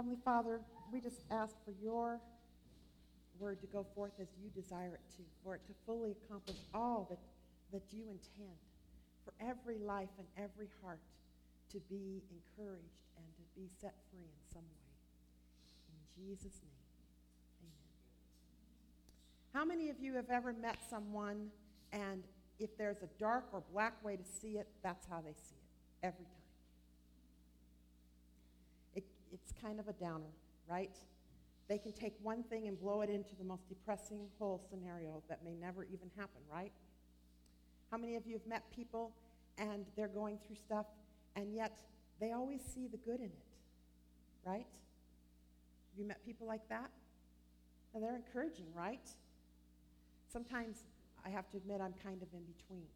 Heavenly Father, we just ask for your word to go forth as you desire it to, for it to fully accomplish all that, that you intend, for every life and every heart to be encouraged and to be set free in some way. In Jesus' name, amen. How many of you have ever met someone and if there's a dark or black way to see it, that's how they see it every time? It, it's kind of a downer, right? They can take one thing and blow it into the most depressing whole scenario that may never even happen, right? How many of you have met people and they're going through stuff and yet they always see the good in it, right? Have you met people like that? And they're encouraging, right? Sometimes I have to admit I'm kind of in between.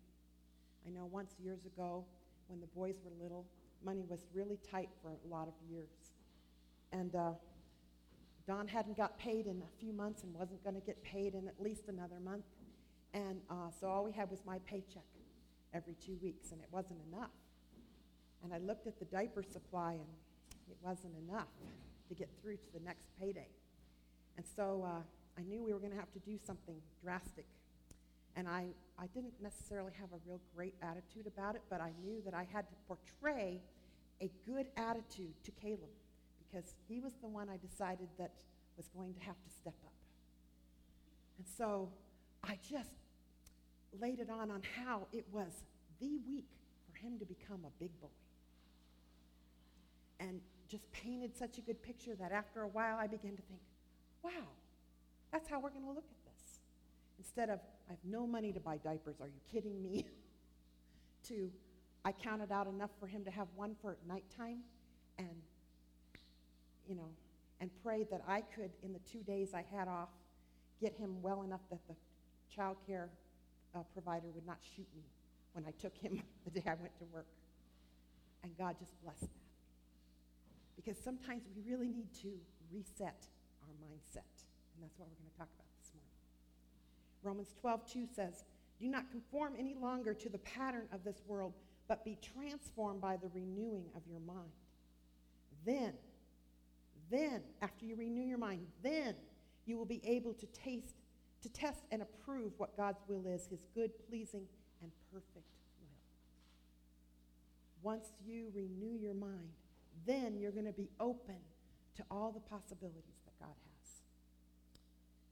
I know once years ago when the boys were little, money was really tight for a lot of years. And uh, Don hadn't got paid in a few months and wasn't going to get paid in at least another month. And uh, so all we had was my paycheck every two weeks, and it wasn't enough. And I looked at the diaper supply, and it wasn't enough to get through to the next payday. And so uh, I knew we were going to have to do something drastic. And I, I didn't necessarily have a real great attitude about it, but I knew that I had to portray a good attitude to Caleb because he was the one I decided that was going to have to step up. And so I just laid it on on how it was the week for him to become a big boy. And just painted such a good picture that after a while I began to think, wow, that's how we're going to look at this. Instead of, I have no money to buy diapers, are you kidding me? to, I counted out enough for him to have one for nighttime and you know, and prayed that I could, in the two days I had off, get him well enough that the child care uh, provider would not shoot me when I took him the day I went to work. And God just blessed that. Because sometimes we really need to reset our mindset. And that's what we're going to talk about this morning. Romans 12, 2 says, Do not conform any longer to the pattern of this world, but be transformed by the renewing of your mind. Then then, after you renew your mind, then you will be able to taste, to test and approve what God's will is, his good, pleasing, and perfect will. Once you renew your mind, then you're going to be open to all the possibilities that God has.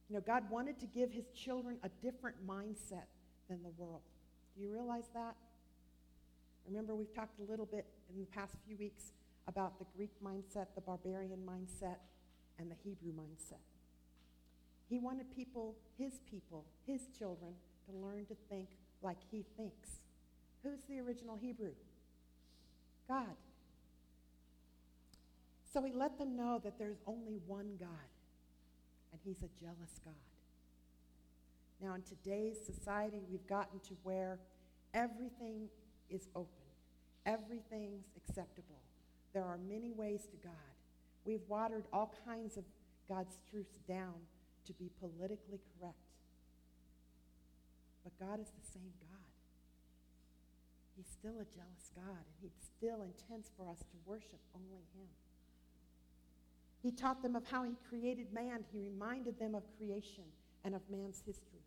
You know, God wanted to give his children a different mindset than the world. Do you realize that? Remember, we've talked a little bit in the past few weeks about the Greek mindset, the barbarian mindset, and the Hebrew mindset. He wanted people, his people, his children, to learn to think like he thinks. Who's the original Hebrew? God. So he let them know that there's only one God, and he's a jealous God. Now, in today's society, we've gotten to where everything is open, everything's acceptable. There are many ways to God. We've watered all kinds of God's truths down to be politically correct. But God is the same God. He's still a jealous God, and He still intends for us to worship only Him. He taught them of how He created man. He reminded them of creation and of man's history.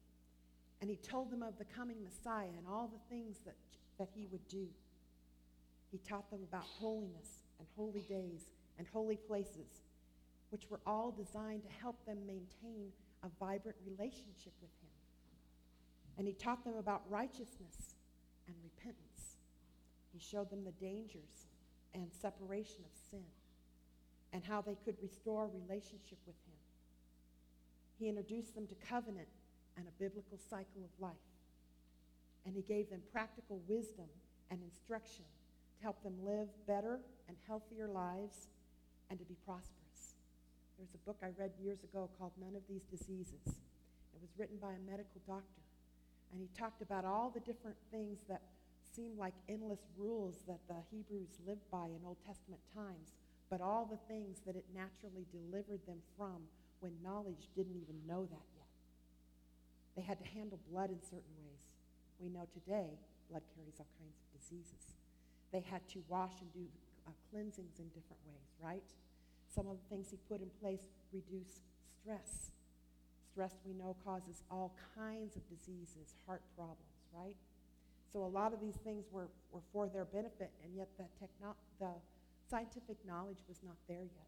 And He told them of the coming Messiah and all the things that, that He would do. He taught them about holiness and holy days and holy places, which were all designed to help them maintain a vibrant relationship with Him. And He taught them about righteousness and repentance. He showed them the dangers and separation of sin and how they could restore relationship with Him. He introduced them to covenant and a biblical cycle of life. And He gave them practical wisdom and instruction to help them live better and healthier lives and to be prosperous. There's a book I read years ago called None of These Diseases. It was written by a medical doctor. And he talked about all the different things that seemed like endless rules that the Hebrews lived by in Old Testament times, but all the things that it naturally delivered them from when knowledge didn't even know that yet. They had to handle blood in certain ways. We know today blood carries all kinds of diseases. They had to wash and do uh, cleansings in different ways, right? some of the things he put in place reduce stress. Stress, we know, causes all kinds of diseases, heart problems, right? So a lot of these things were, were for their benefit, and yet the, techno- the scientific knowledge was not there yet.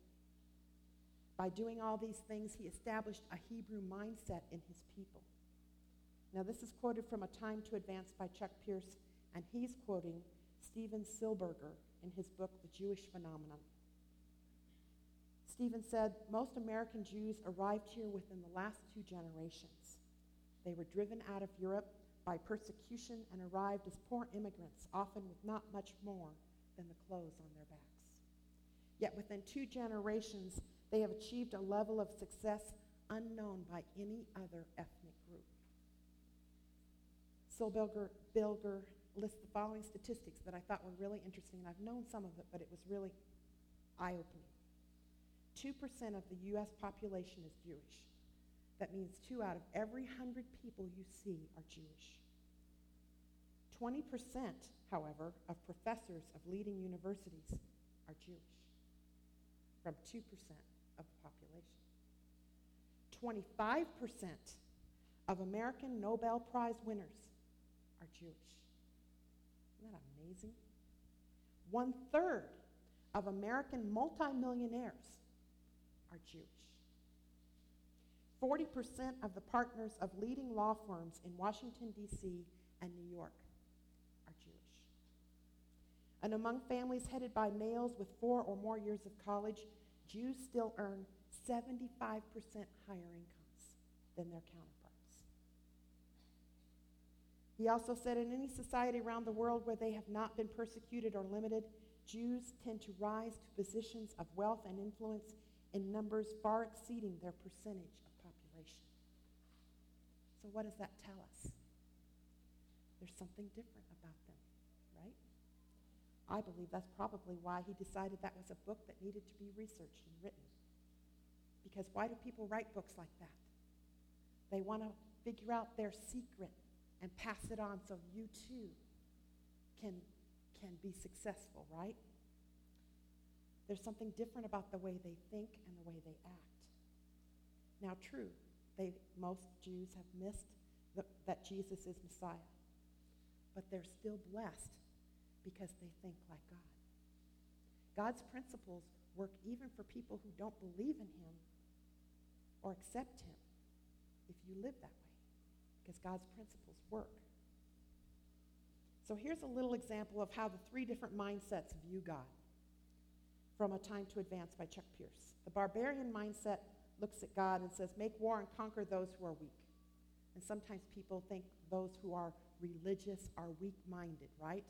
By doing all these things, he established a Hebrew mindset in his people. Now, this is quoted from A Time to Advance by Chuck Pierce, and he's quoting Steven Silbiger in his book, The Jewish Phenomenon. Steven said, Most American Jews arrived here within the last two generations. They were driven out of Europe by persecution and arrived as poor immigrants, often with not much more than the clothes on their backs. Yet within two generations, they have achieved a level of success unknown by any other ethnic group. Silbiger lists the following statistics that I thought were really interesting, and I've known some of it, but it was really eye opening. 2% of the U.S. population is Jewish. That means two out of every 100 people you see are Jewish. 20%, however, of professors of leading universities are Jewish, from 2% of the population. 25% of American Nobel Prize winners are Jewish. Isn't that amazing? One third of American multimillionaires are Jewish. 40% of the partners of leading law firms in Washington, D.C. and New York are Jewish. And among families headed by males with four or more years of college, Jews still earn 75% higher incomes than their counterparts. He also said in any society around the world where they have not been persecuted or limited, Jews tend to rise to positions of wealth and influence in numbers far exceeding their percentage of population. So, what does that tell us? There's something different about them, right? I believe that's probably why he decided that was a book that needed to be researched and written. Because why do people write books like that? They want to figure out their secret and pass it on so you too can, can be successful, right? There's something different about the way they think and the way they act. Now, true, they, most Jews have missed the, that Jesus is Messiah, but they're still blessed because they think like God. God's principles work even for people who don't believe in him or accept him if you live that way, because God's principles work. So here's a little example of how the three different mindsets view God from A Time to Advance by Chuck Pierce. The barbarian mindset looks at God and says, Make war and conquer those who are weak. And sometimes people think those who are religious are weak minded, right?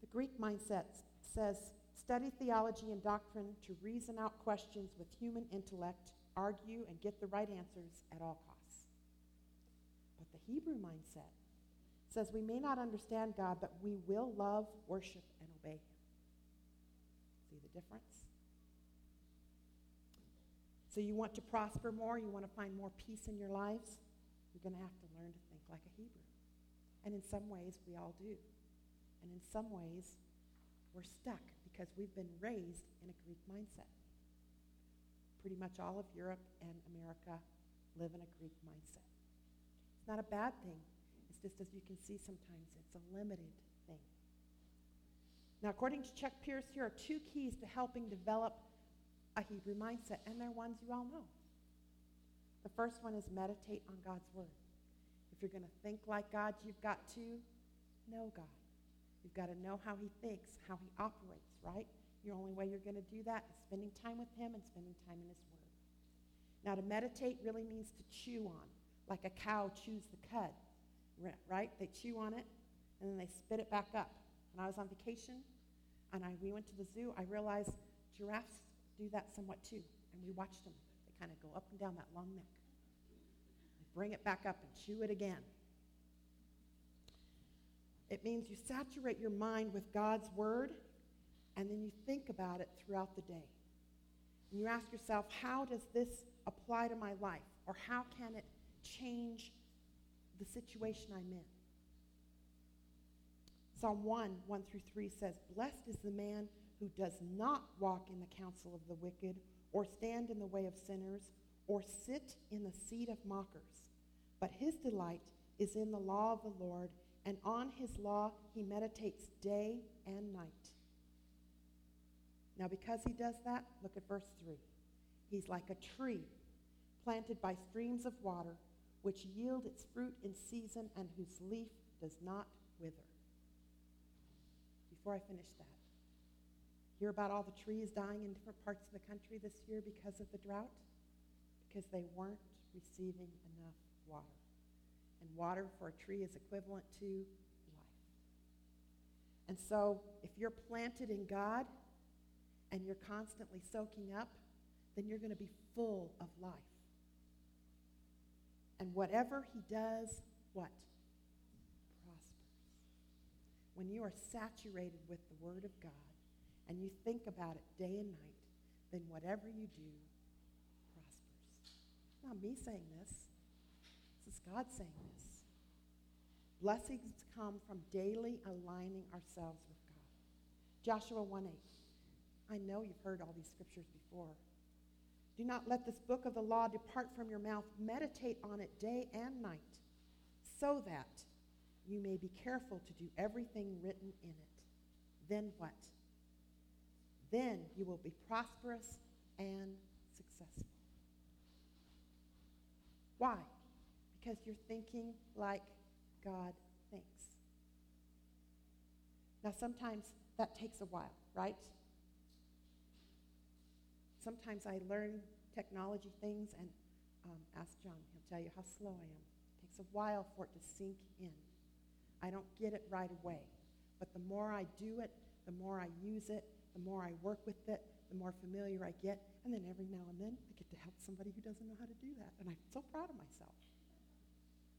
The Greek mindset says, Study theology and doctrine to reason out questions with human intellect, argue, and get the right answers at all costs. Hebrew mindset says we may not understand God, but we will love, worship, and obey Him. See the difference? So, you want to prosper more, you want to find more peace in your lives, you're going to have to learn to think like a Hebrew. And in some ways, we all do. And in some ways, we're stuck because we've been raised in a Greek mindset. Pretty much all of Europe and America live in a Greek mindset. It's not a bad thing. It's just as you can see sometimes, it's a limited thing. Now, according to Chuck Pierce, here are two keys to helping develop a Hebrew mindset, and they're ones you all know. The first one is meditate on God's Word. If you're going to think like God, you've got to know God. You've got to know how He thinks, how He operates, right? Your only way you're going to do that is spending time with Him and spending time in His Word. Now, to meditate really means to chew on, like a cow chews the cud, right? They chew on it and then they spit it back up. When I was on vacation, and I, we went to the zoo, I realized giraffes do that somewhat too. And we watched them. They kind of go up and down that long neck. They bring it back up and chew it again. It means you saturate your mind with God's word, and then you think about it throughout the day. And you ask yourself, how does this apply to my life? Or how can it change the situation I'm in? Psalm 1, 1 through 3 says, Blessed is the man who does not walk in the counsel of the wicked, or stand in the way of sinners, or sit in the seat of mockers. But his delight is in the law of the Lord, and on his law he meditates day and night. Now, because he does that, look at verse 3. He's like a tree planted by streams of water, which yield its fruit in season and whose leaf does not wither. Before I finish that, hear about all the trees dying in different parts of the country this year because of the drought? Because they weren't receiving enough water. And water for a tree is equivalent to life. And so, if you're planted in God and you're constantly soaking up, then you're going to be full of life. And whatever he does, what? Prospers. When you are saturated with the Word of God and you think about it day and night, then whatever you do prospers. Not me saying this. This is God saying this. Blessings come from daily aligning ourselves with God. Joshua 1 8. I know you've heard all these scriptures before. Do not let this book of the law depart from your mouth. Meditate on it day and night, so that you may be careful to do everything written in it. Then what? Then you will be prosperous and successful. Why? Because you're thinking like God thinks. Now, sometimes that takes a while, right? Sometimes I learn technology things and um, ask John. He'll tell you how slow I am. It takes a while for it to sink in. I don't get it right away. But the more I do it, the more I use it, the more I work with it, the more familiar I get. And then every now and then, I get to help somebody who doesn't know how to do that. And I'm so proud of myself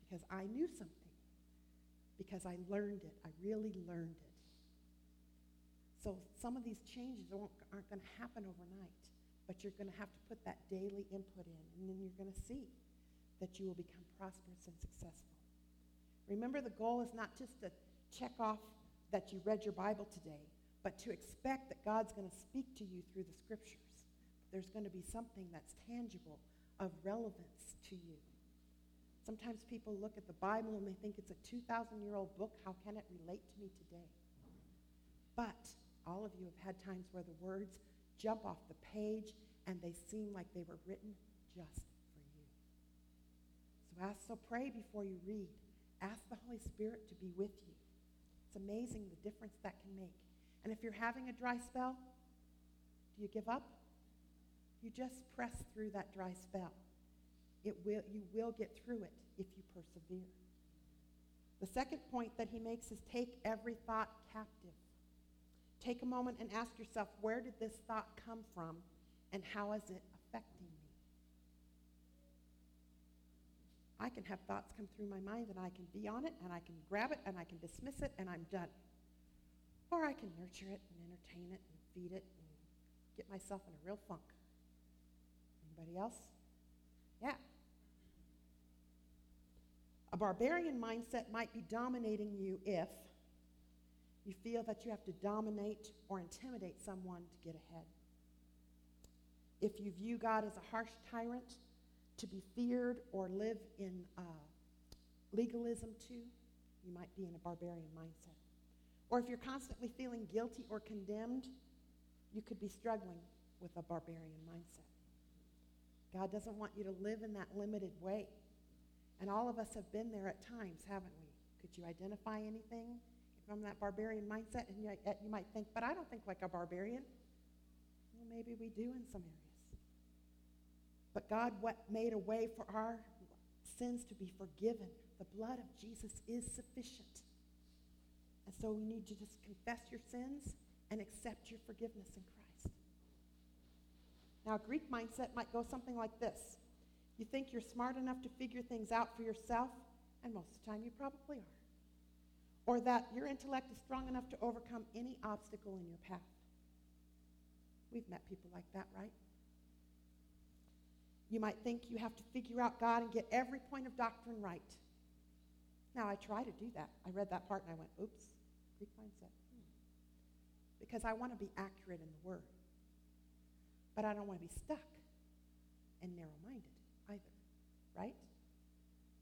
because I knew something, because I learned it. I really learned it. So some of these changes aren't going to happen overnight. But you're going to have to put that daily input in, and then you're going to see that you will become prosperous and successful. Remember, the goal is not just to check off that you read your Bible today, but to expect that God's going to speak to you through the scriptures. There's going to be something that's tangible, of relevance to you. Sometimes people look at the Bible and they think it's a 2,000 year old book. How can it relate to me today? But all of you have had times where the words jump off the page and they seem like they were written just for you. So ask, so pray before you read. Ask the Holy Spirit to be with you. It's amazing the difference that can make. And if you're having a dry spell, do you give up? You just press through that dry spell. It will, you will get through it if you persevere. The second point that he makes is take every thought captive. Take a moment and ask yourself where did this thought come from and how is it affecting me? I can have thoughts come through my mind and I can be on it and I can grab it and I can dismiss it and I'm done. Or I can nurture it and entertain it and feed it and get myself in a real funk. Anybody else? Yeah. A barbarian mindset might be dominating you if you feel that you have to dominate or intimidate someone to get ahead. If you view God as a harsh tyrant to be feared or live in uh, legalism too, you might be in a barbarian mindset. Or if you're constantly feeling guilty or condemned, you could be struggling with a barbarian mindset. God doesn't want you to live in that limited way. And all of us have been there at times, haven't we? Could you identify anything from that barbarian mindset, and yet you might think, but I don't think like a barbarian. Well, maybe we do in some areas. But God what made a way for our sins to be forgiven. The blood of Jesus is sufficient. And so we need to just confess your sins and accept your forgiveness in Christ. Now, a Greek mindset might go something like this You think you're smart enough to figure things out for yourself, and most of the time you probably are or that your intellect is strong enough to overcome any obstacle in your path. We've met people like that, right? You might think you have to figure out God and get every point of doctrine right. Now, I try to do that. I read that part and I went, oops, Greek mindset. Hmm. because I want to be accurate in the Word. But I don't want to be stuck and narrow minded either, right?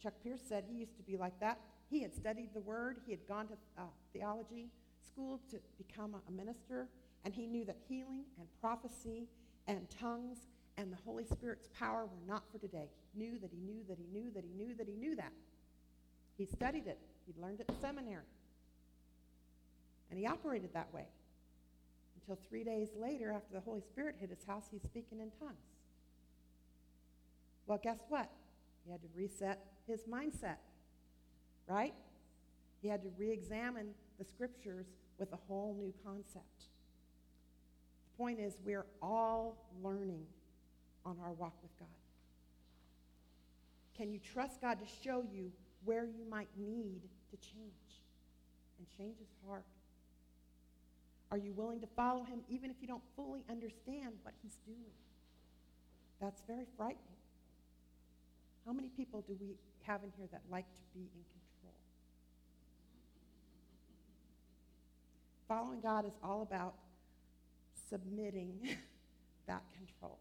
Chuck Pierce said he used to be like that. He had studied the Word, he had gone to uh, theology school to become a, a minister, and he knew that healing and prophecy and tongues and the Holy Spirit's power were not for today. He knew that he knew that he knew that he knew that he knew that. He studied it, he learned it in seminary. And he operated that way. Until three days later, after the Holy Spirit hit his house, he's speaking in tongues. Well, guess what? He had to reset his mindset, right? He had to re examine the scriptures with a whole new concept. The point is, we're all learning on our walk with God. Can you trust God to show you where you might need to change? And change is hard. Are you willing to follow him even if you don't fully understand what he's doing? That's very frightening. How many people do we have in here that like to be in control? Following God is all about submitting that control.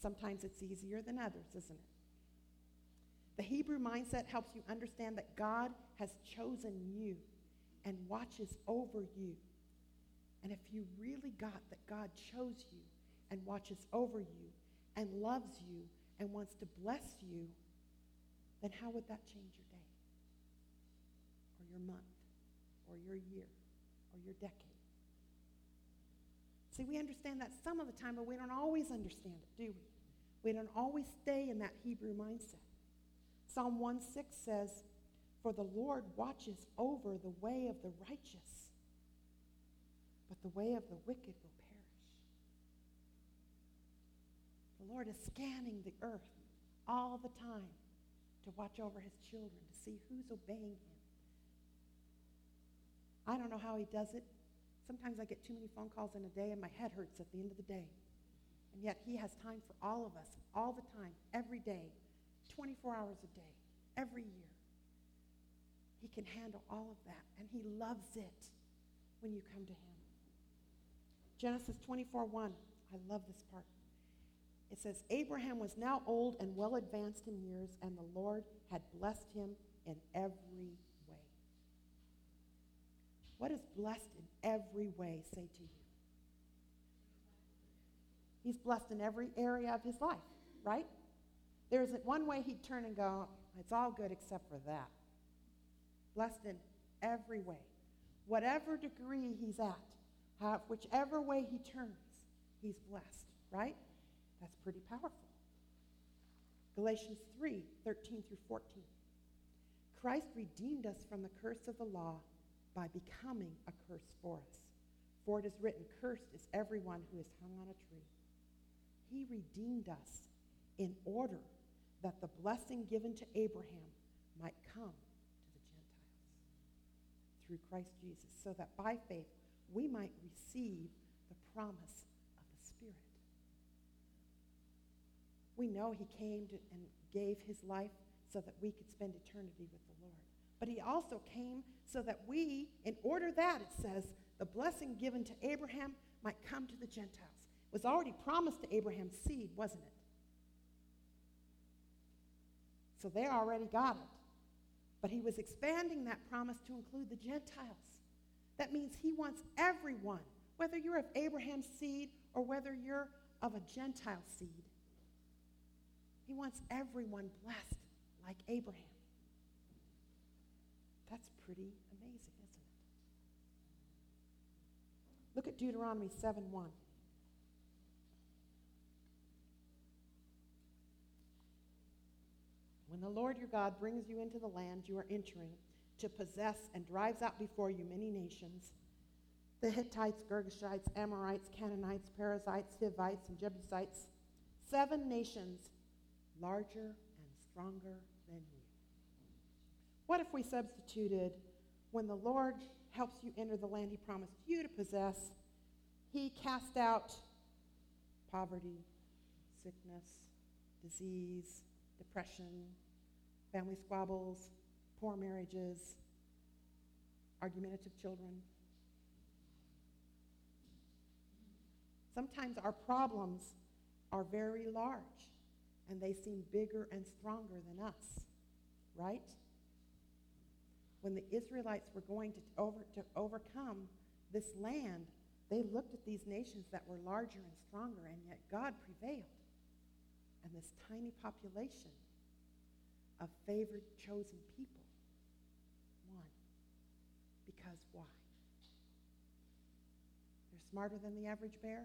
Sometimes it's easier than others, isn't it? The Hebrew mindset helps you understand that God has chosen you and watches over you. And if you really got that God chose you and watches over you and loves you and wants to bless you, then how would that change your day or your month or your year or your decade? See, we understand that some of the time, but we don't always understand it, do we? We don't always stay in that Hebrew mindset. Psalm 1 6 says, For the Lord watches over the way of the righteous, but the way of the wicked will perish. The Lord is scanning the earth all the time to watch over his children, to see who's obeying him. I don't know how he does it. Sometimes I get too many phone calls in a day and my head hurts at the end of the day. And yet he has time for all of us, all the time, every day, 24 hours a day, every year. He can handle all of that, and he loves it when you come to him. Genesis 24 1. I love this part. It says, Abraham was now old and well advanced in years, and the Lord had blessed him in every. What does blessed in every way say to you? He's blessed in every area of his life, right? There isn't one way he'd turn and go, it's all good except for that. Blessed in every way. Whatever degree he's at, whichever way he turns, he's blessed, right? That's pretty powerful. Galatians 3 13 through 14. Christ redeemed us from the curse of the law by becoming a curse for us. For it is written, Cursed is everyone who is hung on a tree. He redeemed us in order that the blessing given to Abraham might come to the Gentiles through Christ Jesus, so that by faith we might receive the promise of the Spirit. We know he came to, and gave his life so that we could spend eternity with the Lord. But he also came so that we, in order that, it says, the blessing given to Abraham might come to the Gentiles It was already promised to Abraham's seed, wasn't it? So they already got it. But he was expanding that promise to include the Gentiles. That means he wants everyone, whether you're of Abraham's seed or whether you're of a Gentile seed, he wants everyone blessed like Abraham. Pretty amazing, isn't it? Look at Deuteronomy 7 1. When the Lord your God brings you into the land you are entering to possess and drives out before you many nations, the Hittites, Girgashites, Amorites, Canaanites, Perizzites, Hivites, and Jebusites, seven nations larger and stronger. What if we substituted when the Lord helps you enter the land he promised you to possess, he cast out poverty, sickness, disease, depression, family squabbles, poor marriages, argumentative children. Sometimes our problems are very large and they seem bigger and stronger than us, right? When the Israelites were going to, over, to overcome this land, they looked at these nations that were larger and stronger, and yet God prevailed. And this tiny population of favored, chosen people won. Because why? They're smarter than the average bear?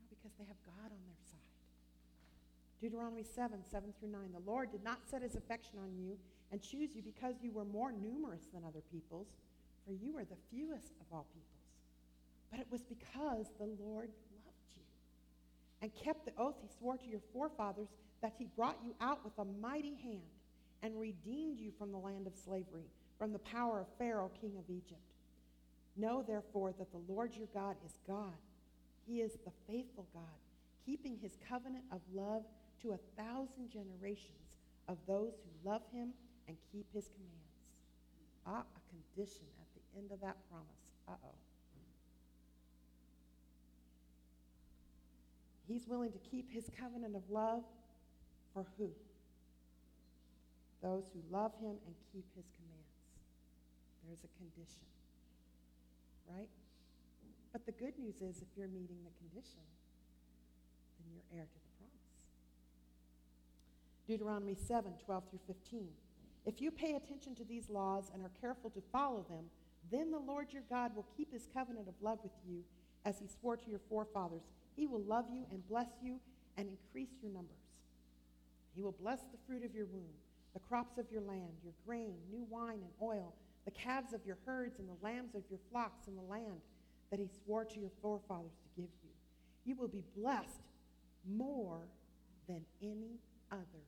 No, because they have God on their side. Deuteronomy 7, 7 through 9. The Lord did not set his affection on you and choose you because you were more numerous than other peoples, for you were the fewest of all peoples. But it was because the Lord loved you and kept the oath he swore to your forefathers that he brought you out with a mighty hand and redeemed you from the land of slavery, from the power of Pharaoh, king of Egypt. Know, therefore, that the Lord your God is God. He is the faithful God, keeping his covenant of love to a thousand generations of those who love him and keep his commands. Ah, a condition at the end of that promise. Uh oh. He's willing to keep his covenant of love for who? Those who love him and keep his commands. There's a condition. Right? But the good news is if you're meeting the condition, then you're heir to the promise. Deuteronomy 7 12 through 15. If you pay attention to these laws and are careful to follow them, then the Lord your God will keep his covenant of love with you as he swore to your forefathers. He will love you and bless you and increase your numbers. He will bless the fruit of your womb, the crops of your land, your grain, new wine and oil, the calves of your herds and the lambs of your flocks in the land that he swore to your forefathers to give you. You will be blessed more than any other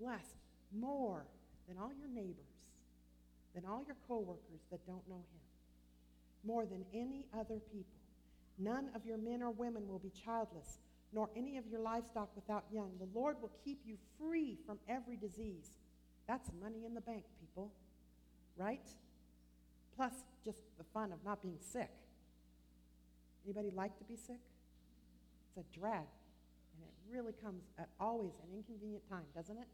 blessed more than all your neighbors, than all your coworkers that don't know him, more than any other people. None of your men or women will be childless, nor any of your livestock without young. The Lord will keep you free from every disease. That's money in the bank, people, right? Plus, just the fun of not being sick. Anybody like to be sick? It's a drag, and it really comes at always an inconvenient time, doesn't it?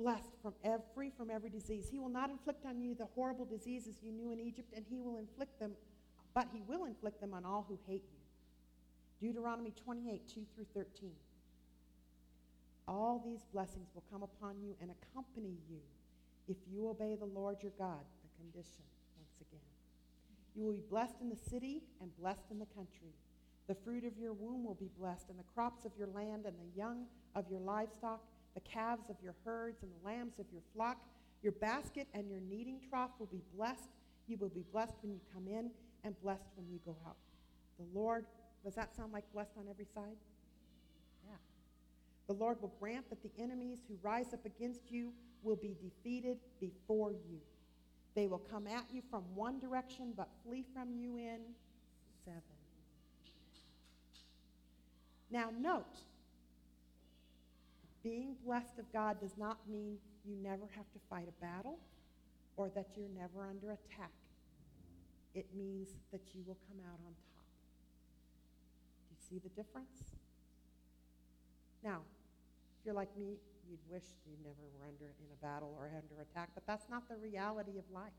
Blessed from every from every disease. He will not inflict on you the horrible diseases you knew in Egypt, and he will inflict them, but he will inflict them on all who hate you. Deuteronomy 28, 2 through 13. All these blessings will come upon you and accompany you if you obey the Lord your God, the condition, once again. You will be blessed in the city and blessed in the country. The fruit of your womb will be blessed, and the crops of your land and the young of your livestock the calves of your herds and the lambs of your flock. Your basket and your kneading trough will be blessed. You will be blessed when you come in and blessed when you go out. The Lord, does that sound like blessed on every side? Yeah. The Lord will grant that the enemies who rise up against you will be defeated before you. They will come at you from one direction, but flee from you in seven. Now, note, being blessed of God does not mean you never have to fight a battle or that you're never under attack. It means that you will come out on top. Do you see the difference? Now, if you're like me, you'd wish you never were under in a battle or under attack, but that's not the reality of life.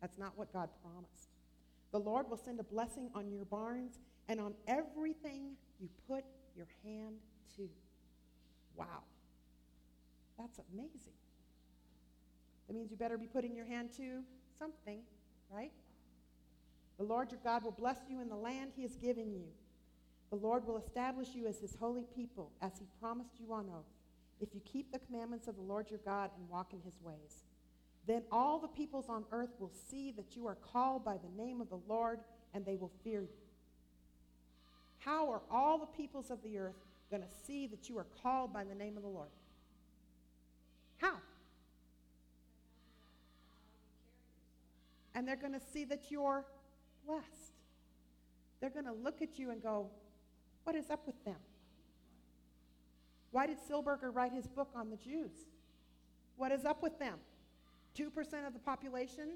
That's not what God promised. The Lord will send a blessing on your barns and on everything you put your hand to. Wow. That's amazing. That means you better be putting your hand to something, right? The Lord your God will bless you in the land he has given you. The Lord will establish you as his holy people, as he promised you on oath, if you keep the commandments of the Lord your God and walk in his ways. Then all the peoples on earth will see that you are called by the name of the Lord, and they will fear you. How are all the peoples of the earth going to see that you are called by the name of the Lord? How? And they're going to see that you're blessed. They're going to look at you and go, What is up with them? Why did Silbiger write his book on the Jews? What is up with them? 2% of the population,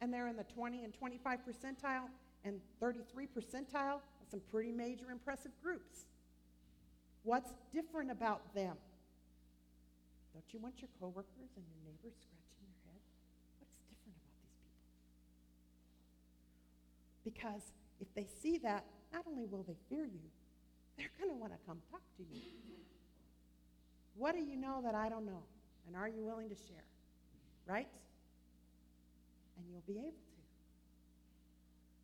and they're in the 20 and 25 percentile and 33 percentile some pretty major impressive groups. What's different about them? Don't you want your coworkers and your neighbors scratching their head? What is different about these people? Because if they see that, not only will they fear you, they're going to want to come talk to you. What do you know that I don't know? And are you willing to share? Right? And you'll be able to.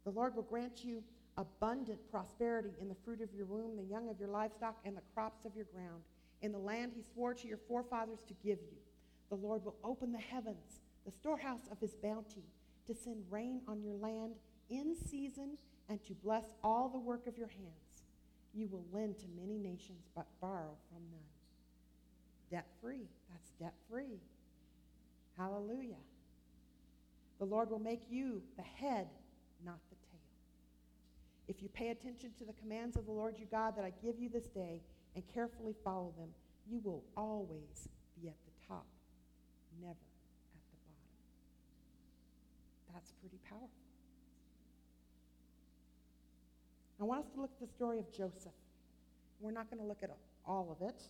The Lord will grant you abundant prosperity in the fruit of your womb, the young of your livestock, and the crops of your ground, in the land he swore to your forefathers to give you. The Lord will open the heavens, the storehouse of his bounty, to send rain on your land in season and to bless all the work of your hands. You will lend to many nations, but borrow from none. Debt free. That's debt free. Hallelujah. The Lord will make you the head, not the. If you pay attention to the commands of the Lord your God that I give you this day and carefully follow them, you will always be at the top, never at the bottom. That's pretty powerful. I want us to look at the story of Joseph. We're not going to look at all of it.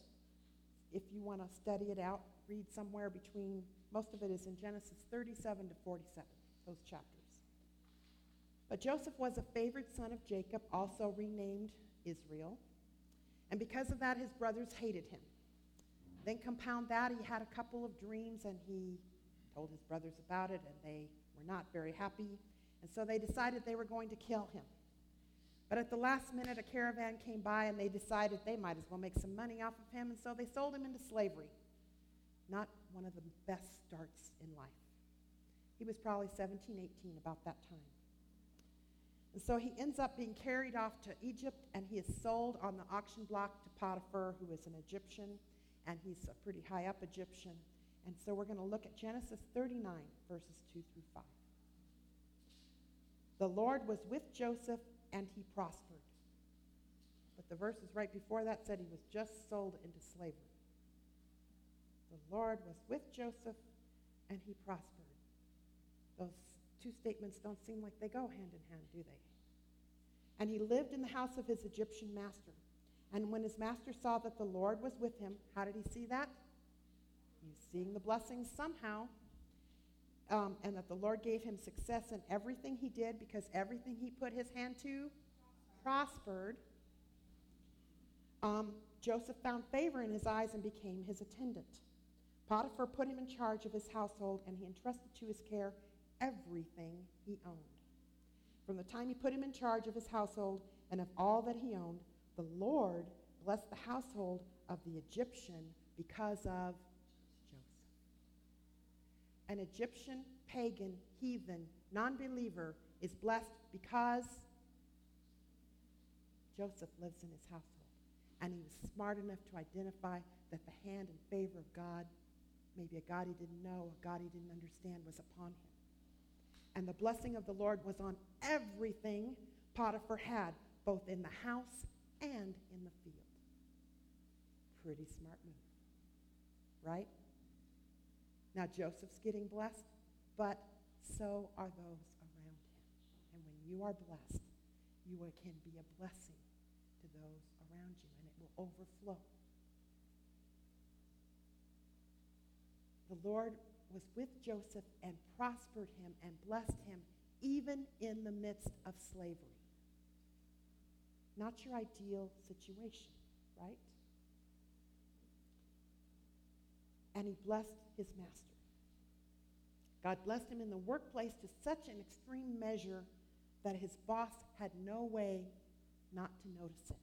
If you want to study it out, read somewhere between, most of it is in Genesis 37 to 47, those chapters. But Joseph was a favored son of Jacob, also renamed Israel. And because of that, his brothers hated him. Then compound that, he had a couple of dreams and he told his brothers about it, and they were not very happy. And so they decided they were going to kill him. But at the last minute, a caravan came by and they decided they might as well make some money off of him, and so they sold him into slavery. Not one of the best starts in life. He was probably 17, 18 about that time. So he ends up being carried off to Egypt, and he is sold on the auction block to Potiphar, who is an Egyptian, and he's a pretty high up Egyptian. And so we're going to look at Genesis 39, verses 2 through 5. The Lord was with Joseph and he prospered. But the verses right before that said he was just sold into slavery. The Lord was with Joseph and he prospered. Those two statements don't seem like they go hand in hand, do they? And he lived in the house of his Egyptian master. And when his master saw that the Lord was with him, how did he see that? He's seeing the blessings somehow. Um, and that the Lord gave him success in everything he did because everything he put his hand to prospered. Um, Joseph found favor in his eyes and became his attendant. Potiphar put him in charge of his household, and he entrusted to his care everything he owned. From the time he put him in charge of his household and of all that he owned, the Lord blessed the household of the Egyptian because of Joseph. an Egyptian pagan, heathen, non believer is blessed because Joseph lives in his household. And he was smart enough to identify that the hand and favor of God, maybe a God he didn't know, a God he didn't understand, was upon him. And the blessing of the Lord was on everything Potiphar had, both in the house and in the field. Pretty smart move, right? Now, Joseph's getting blessed, but so are those around him. And when you are blessed, you can be a blessing to those around you, and it will overflow. The Lord was with Joseph and prospered him and blessed him even in the midst of slavery. Not your ideal situation, right? and he blessed his master. God blessed him in the workplace to such an extreme measure that his boss had no way not to notice it.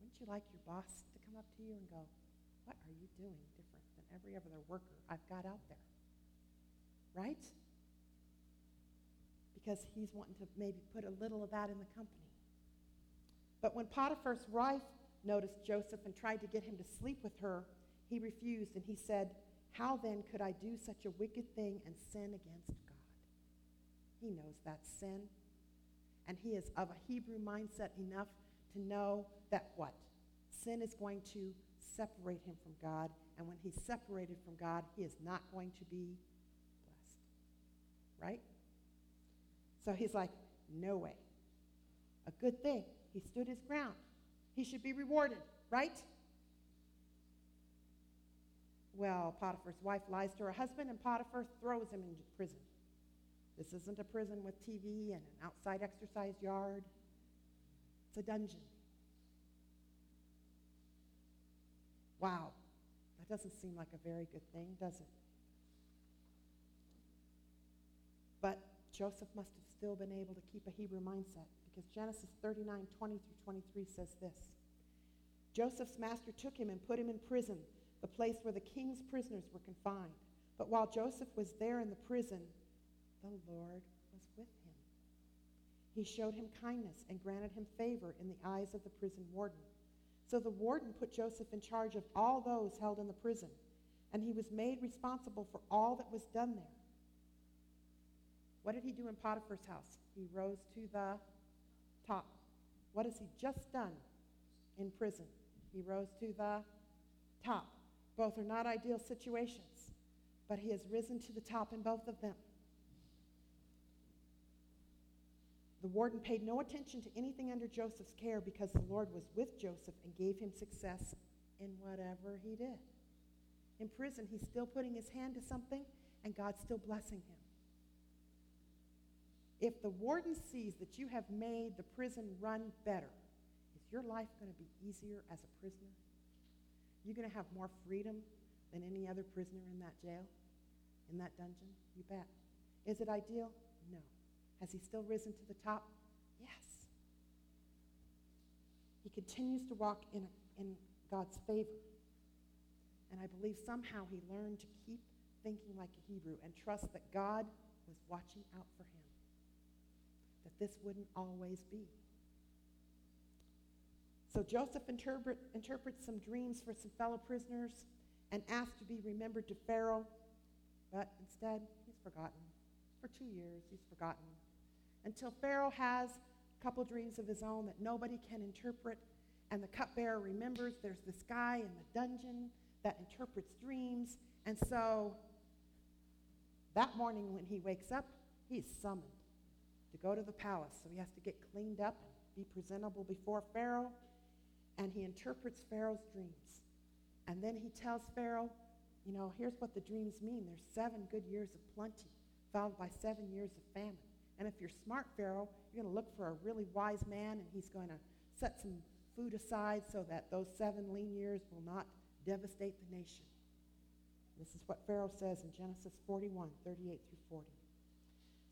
Wouldn't you like your boss to come up to you and go, What are you doing every other worker I've got out there? Right? Because he's wanting to maybe put a little of that in the company. But when Potiphar's wife noticed Joseph and tried to get him to sleep with her, he refused, and he said, How then could I do such a wicked thing and sin against God? He knows that's sin. And he is of a Hebrew mindset enough to know that what? Sin is going to separate him from God. And when he's separated from God, he is not going to be blessed. right? So he's like, no way. A good thing. He stood his ground. He should be rewarded, right? Well, Potiphar's wife lies to her husband, and Potiphar throws him into prison. This isn't a prison with TV and an outside exercise yard, it's a dungeon. Wow, doesn't seem like a very good thing, does it? But Joseph must have still been able to keep a Hebrew mindset because Genesis 39 20 through 23 says this Joseph's master took him and put him in prison, the place where the king's prisoners were confined. But while Joseph was there in the prison, the Lord was with him. He showed him kindness and granted him favor in the eyes of the prison warden. So the warden put Joseph in charge of all those held in the prison, and he was made responsible for all that was done there. What did he do in Potiphar's house? He rose to the top. What has he just done in prison? He rose to the top. Both are not ideal situations, but he has risen to the top in both of them. The warden paid no attention to anything under Joseph's care because the Lord was with Joseph and gave him success in whatever he did. In prison, he's still putting his hand to something, and God's still blessing him. If the warden sees that you have made the prison run better, is your life going to be easier as a prisoner? You're going to have more freedom than any other prisoner in that jail, in that dungeon? You bet. Is it ideal? No. Has he still risen to the top? Yes. He continues to walk in, in God's favor. And I believe somehow he learned to keep thinking like a Hebrew and trust that God was watching out for him, that this wouldn't always be. So Joseph interpret, interprets some dreams for some fellow prisoners and asks to be remembered to Pharaoh, but instead he's forgotten. For two years, he's forgotten until Pharaoh has a couple dreams of his own that nobody can interpret. And the cupbearer remembers there's this guy in the dungeon that interprets dreams. And so that morning when he wakes up, he's summoned to go to the palace. So he has to get cleaned up and be presentable before Pharaoh. And he interprets Pharaoh's dreams. And then he tells Pharaoh, you know, here's what the dreams mean. There's seven good years of plenty, followed by seven years of famine. And if you're smart, Pharaoh, you're going to look for a really wise man, and he's going to set some food aside so that those seven lean years will not devastate the nation. This is what Pharaoh says in Genesis 41, 38 through 40.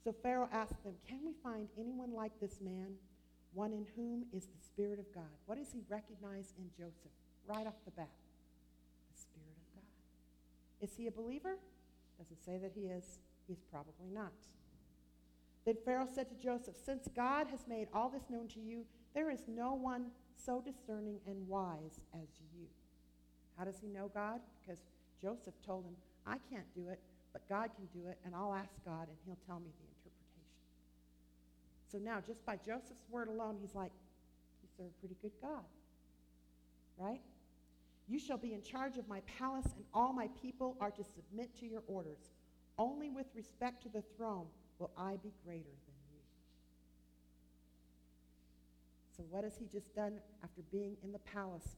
So Pharaoh asked them, Can we find anyone like this man, one in whom is the Spirit of God? What does he recognize in Joseph right off the bat? The Spirit of God. Is he a believer? Doesn't say that he is. He's probably not. Then Pharaoh said to Joseph, Since God has made all this known to you, there is no one so discerning and wise as you. How does he know God? Because Joseph told him, I can't do it, but God can do it, and I'll ask God, and he'll tell me the interpretation. So now, just by Joseph's word alone, he's like, You serve a pretty good God. Right? You shall be in charge of my palace, and all my people are to submit to your orders. Only with respect to the throne will I be greater than you. So, what has he just done after being in the palace?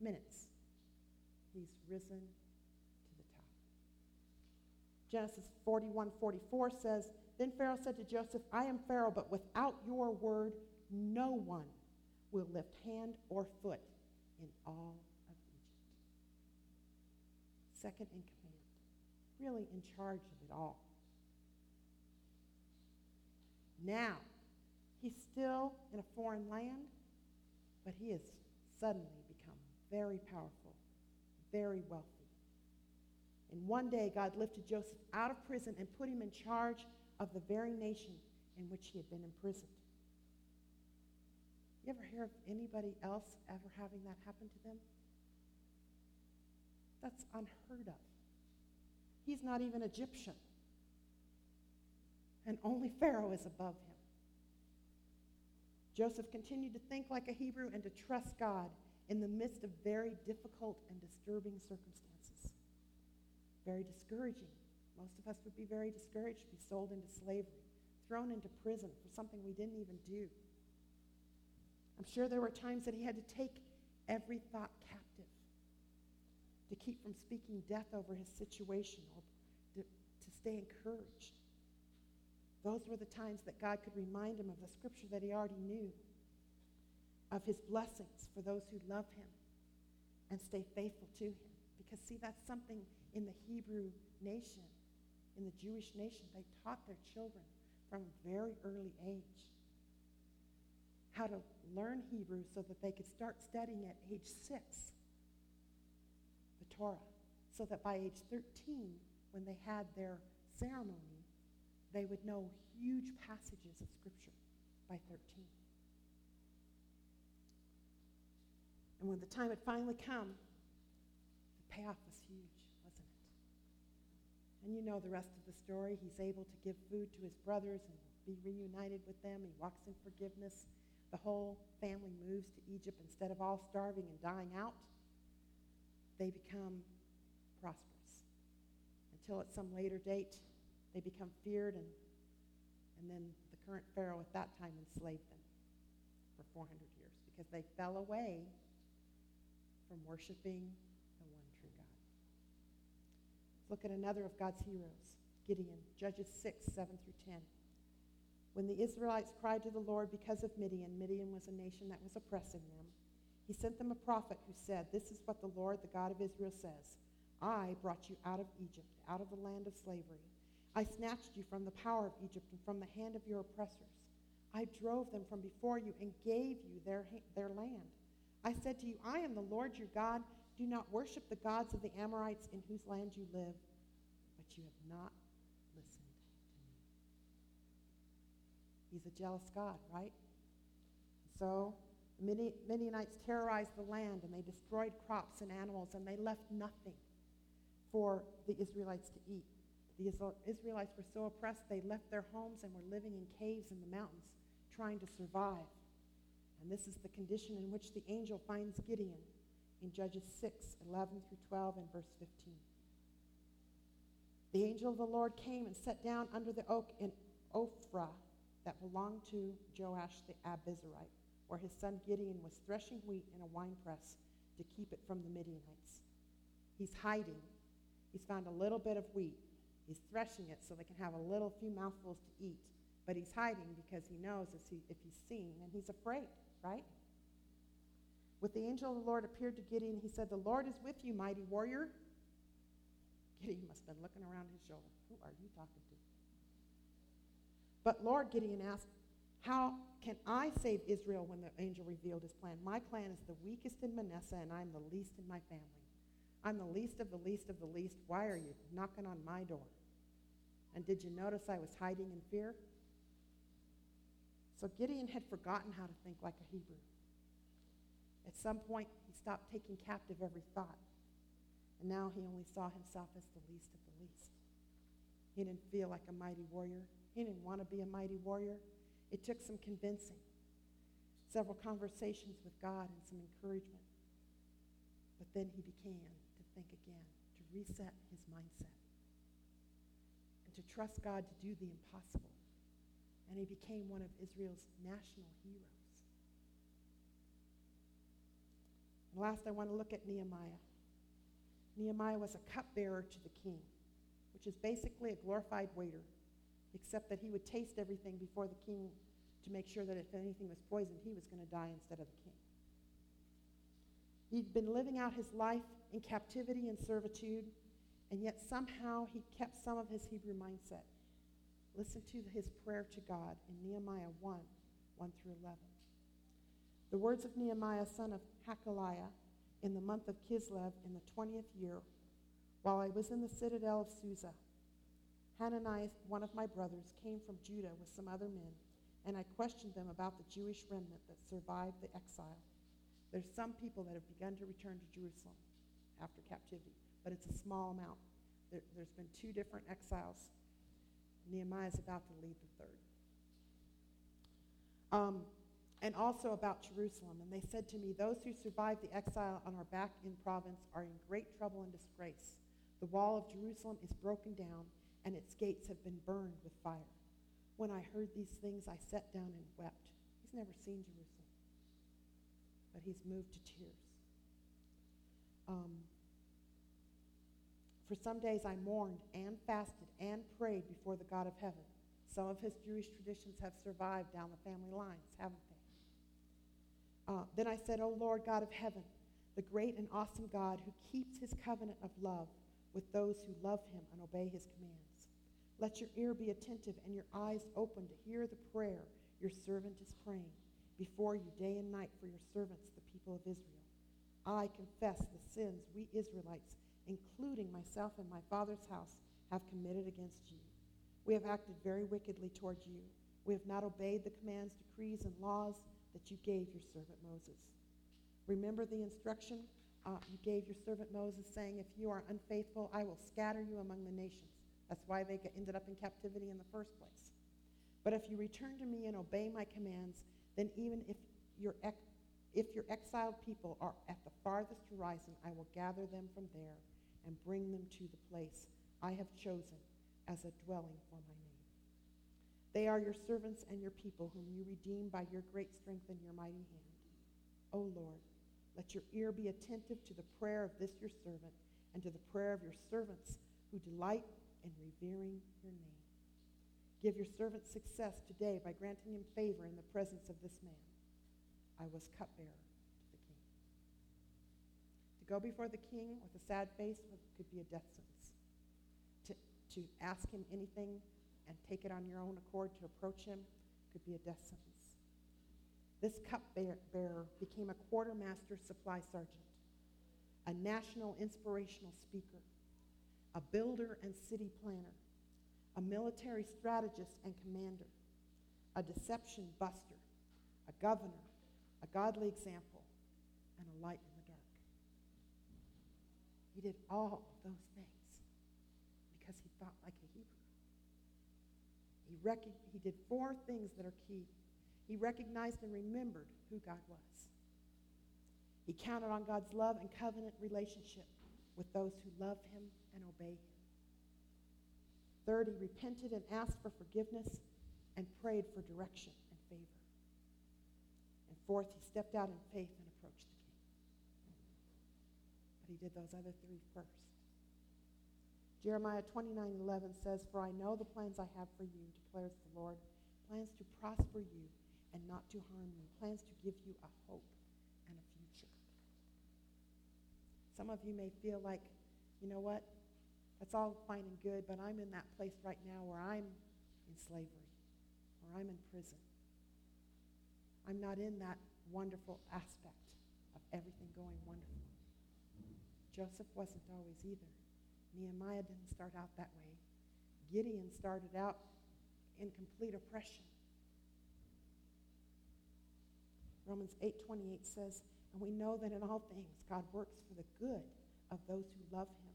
Minutes. He's risen to the top. Genesis 41 44 says, Then Pharaoh said to Joseph, I am Pharaoh, but without your word, no one will lift hand or foot in all of Egypt. Second in command, really in charge of it all. Now, he's still in a foreign land, but he has suddenly become very powerful, very wealthy. And one day, God lifted Joseph out of prison and put him in charge of the very nation in which he had been imprisoned. You ever hear of anybody else ever having that happen to them? That's unheard of. He's not even Egyptian and only Pharaoh is above him. Joseph continued to think like a Hebrew and to trust God in the midst of very difficult and disturbing circumstances. Very discouraging, Most of us would be very discouraged to be sold into slavery, thrown into prison for something we didn't even do. I'm sure there were times that he had to take every thought captive to keep from speaking death over his situation or to, to stay encouraged. Those were the times that God could remind him of the scripture that he already knew, of his blessings for those who love him and stay faithful to him. Because, see, that's something in the Hebrew nation, in the Jewish nation. They taught their children from a very early age how to learn Hebrew so that they could start studying at age six the Torah. So that by age 13, when they had their ceremony, they would know huge passages of Scripture by 13. And when the time had finally come, the payoff was huge, wasn't it? And you know the rest of the story. He's able to give food to his brothers and be reunited with them. He walks in forgiveness. The whole family moves to Egypt. Instead of all starving and dying out, they become prosperous. Until at some later date, they become feared, and, and then the current Pharaoh at that time enslaved them for 400 years because they fell away from worshiping the one true God. Let's look at another of God's heroes, Gideon, Judges 6, 7 through 10. When the Israelites cried to the Lord because of Midian, Midian was a nation that was oppressing them. He sent them a prophet who said, This is what the Lord, the God of Israel, says I brought you out of Egypt, out of the land of slavery. I snatched you from the power of Egypt and from the hand of your oppressors. I drove them from before you and gave you their, their land. I said to you, I am the Lord your God. Do not worship the gods of the Amorites in whose land you live. But you have not listened to me. He's a jealous God, right? So the Midianites terrorized the land and they destroyed crops and animals and they left nothing for the Israelites to eat. The Israelites were so oppressed they left their homes and were living in caves in the mountains trying to survive. And this is the condition in which the angel finds Gideon in Judges 6 11 through 12 and verse 15. The angel of the Lord came and sat down under the oak in Ophrah that belonged to Joash the Abiezrite, where his son Gideon was threshing wheat in a winepress to keep it from the Midianites. He's hiding. He's found a little bit of wheat. He's threshing it so they can have a little few mouthfuls to eat. But he's hiding because he knows if, he, if he's seen, and he's afraid right? With the angel of the Lord appeared to Gideon, he said, The Lord is with you, mighty warrior. Gideon must have been looking around his shoulder. Who are you talking to? But Lord, Gideon asked, How can I save Israel when the angel revealed his plan? My clan is the weakest in Manasseh, and I'm the least in my family. I'm the least of the least of the least. Why are you knocking on my door? And did you notice I was hiding in fear? So Gideon had forgotten how to think like a Hebrew. At some point, he stopped taking captive every thought. And now he only saw himself as the least of the least. He didn't feel like a mighty warrior. He didn't want to be a mighty warrior. It took some convincing, several conversations with God, and some encouragement. But then he began to think again, to reset his mindset, to trust God to do the impossible and he became one of Israel's national heroes. And last, I want to look at Nehemiah. Nehemiah was a cupbearer to the king, which is basically a glorified waiter, except that he would taste everything before the king to make sure that if anything was poisoned, he was going to die instead of the king. He'd been living out his life in captivity and servitude, and yet somehow he kept some of his Hebrew mindset. Listen to his prayer to God in Nehemiah 1 1 through 11. The words of Nehemiah, son of Hakaliah, in the month of Kislev in the 20th year, while I was in the citadel of Susa. Hananiah, one of my brothers, came from Judah with some other men, and I questioned them about the Jewish remnant that survived the exile. There's some people that have begun to return to Jerusalem after captivity, but it's a small amount. There, has been two different exiles Nehemiah is about to lead the third. Um, and also about Jerusalem. And they said to me, Those who survived the exile and are back in province are in great trouble and disgrace. The wall of Jerusalem is broken down, and its gates have been burned with fire. When I heard these things, I sat down and wept. He's never seen Jerusalem, but he's moved to tears. Um, for some days I mourned and fasted and prayed before the God of heaven. Some of his Jewish traditions have survived down the family lines, haven't they? Uh, then I said, O Lord God of heaven, the great and awesome God who keeps his covenant of love with those who love him and obey his commands. Let your ear be attentive and your eyes open to hear the prayer your servant is praying before you day and night for your servants, the people of Israel. I confess the sins we Israelites, including myself and my father's house, have committed against you. We have acted very wickedly toward you. We have not obeyed the commands, decrees, and laws that you gave your servant Moses. Remember the instruction uh, you gave your servant Moses, saying, If you are unfaithful, I will scatter you among the nations. That's why they ended up in captivity in the first place. But if you return to me and obey my commands, then even if your, ex- if your exiled people are at the farthest horizon, I will gather them from there and bring them to the place I have chosen as a dwelling for my name. They are your servants and your people, whom you redeem by your great strength and your mighty hand. O Lord, let your ear be attentive to the prayer of this your servant and to the prayer of your servants who delight in revering your name. Give your servant success today by granting him favor in the presence of this man. I was cupbearer go before the king with a sad face could be a death sentence. To, to ask him anything and take it on your own accord to approach him could be a death sentence. This cupbearer became a quartermaster supply sergeant, a national inspirational speaker, a builder and city planner, a military strategist and commander, a deception buster, a governor, a godly example, and a light. He did all those things because he thought like a Hebrew. He, rec- he did four things that are key he recognized and remembered who God was. He counted on God's love and covenant relationship with those who love him and obey him. Third, he repented and asked for forgiveness and prayed for direction and favor. And fourth, he stepped out in faith and. But he did those other three first. Jeremiah 29 11 says, For I know the plans I have for you, declares the Lord, plans to prosper you and not to harm you, plans to give you a hope and a future. Some of you may feel like, you know what? That's all fine and good, but I'm in that place right now where I'm in slavery, or I'm in prison. I'm not in that wonderful aspect of everything going wonderful. Joseph wasn't always either. Nehemiah didn't start out that way. Gideon started out in complete oppression. Romans 8:28 says, "And we know that in all things God works for the good of those who love him,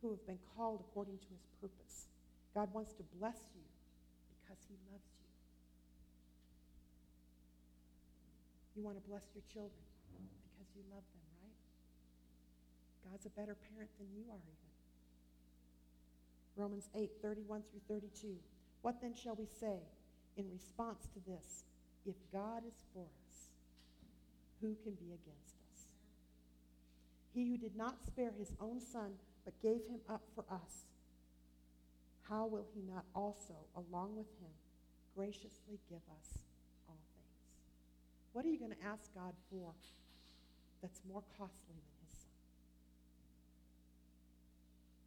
who have been called according to his purpose." God wants to bless you because he loves you. You want to bless your children because you love them? God's a better parent than you are even. Romans 8, 31 through 32. What then shall we say in response to this? If God is for us, who can be against us? He who did not spare his own son, but gave him up for us, how will he not also, along with him, graciously give us all things? What are you going to ask God for that's more costly than his son?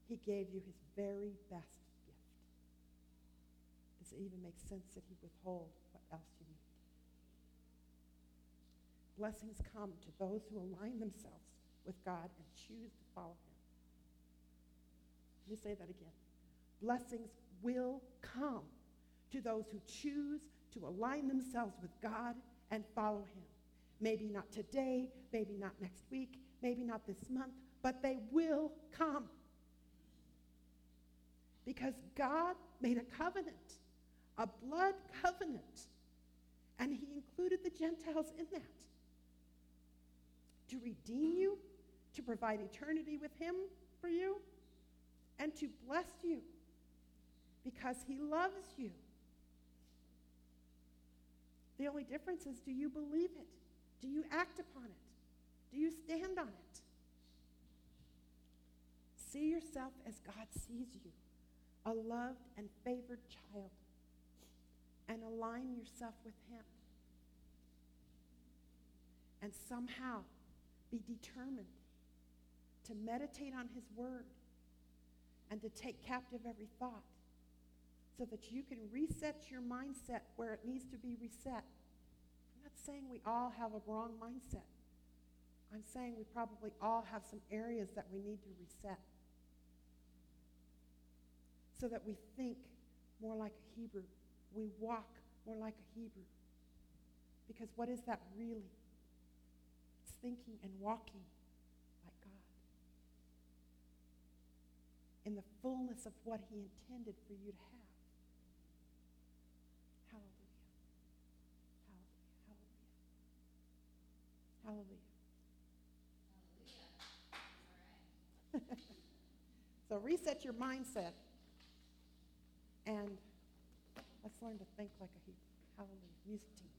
He gave you his very best gift. Does it even make sense that he withhold what else you need? Blessings come to those who align themselves with God and choose to follow him. Let me say that again. Blessings will come to those who choose to align themselves with God and follow him. Maybe not today, maybe not next week, maybe not this month, but they will come. Because God made a covenant, a blood covenant, and he included the Gentiles in that to redeem you, to provide eternity with Him for you, and to bless you. because he loves you. The only difference is do you believe it? Do you act upon it? Do you stand on it? See yourself as God sees you, a loved and favored child, and align yourself with Him. And somehow be determined to meditate on His Word and to take captive every thought so that you can reset your mindset where it needs to be reset. I'm not saying we all have a wrong mindset. I'm saying we probably all have some areas that we need to reset so that we think more like a Hebrew. We walk more like a Hebrew. Because what is that really? It's thinking and walking like God in the fullness of what He intended for you to have. Hallelujah. Hallelujah. Hallelujah. Hallelujah. so reset your mindset and let's learn to think like a Hebrew. Hallelujah. Music team.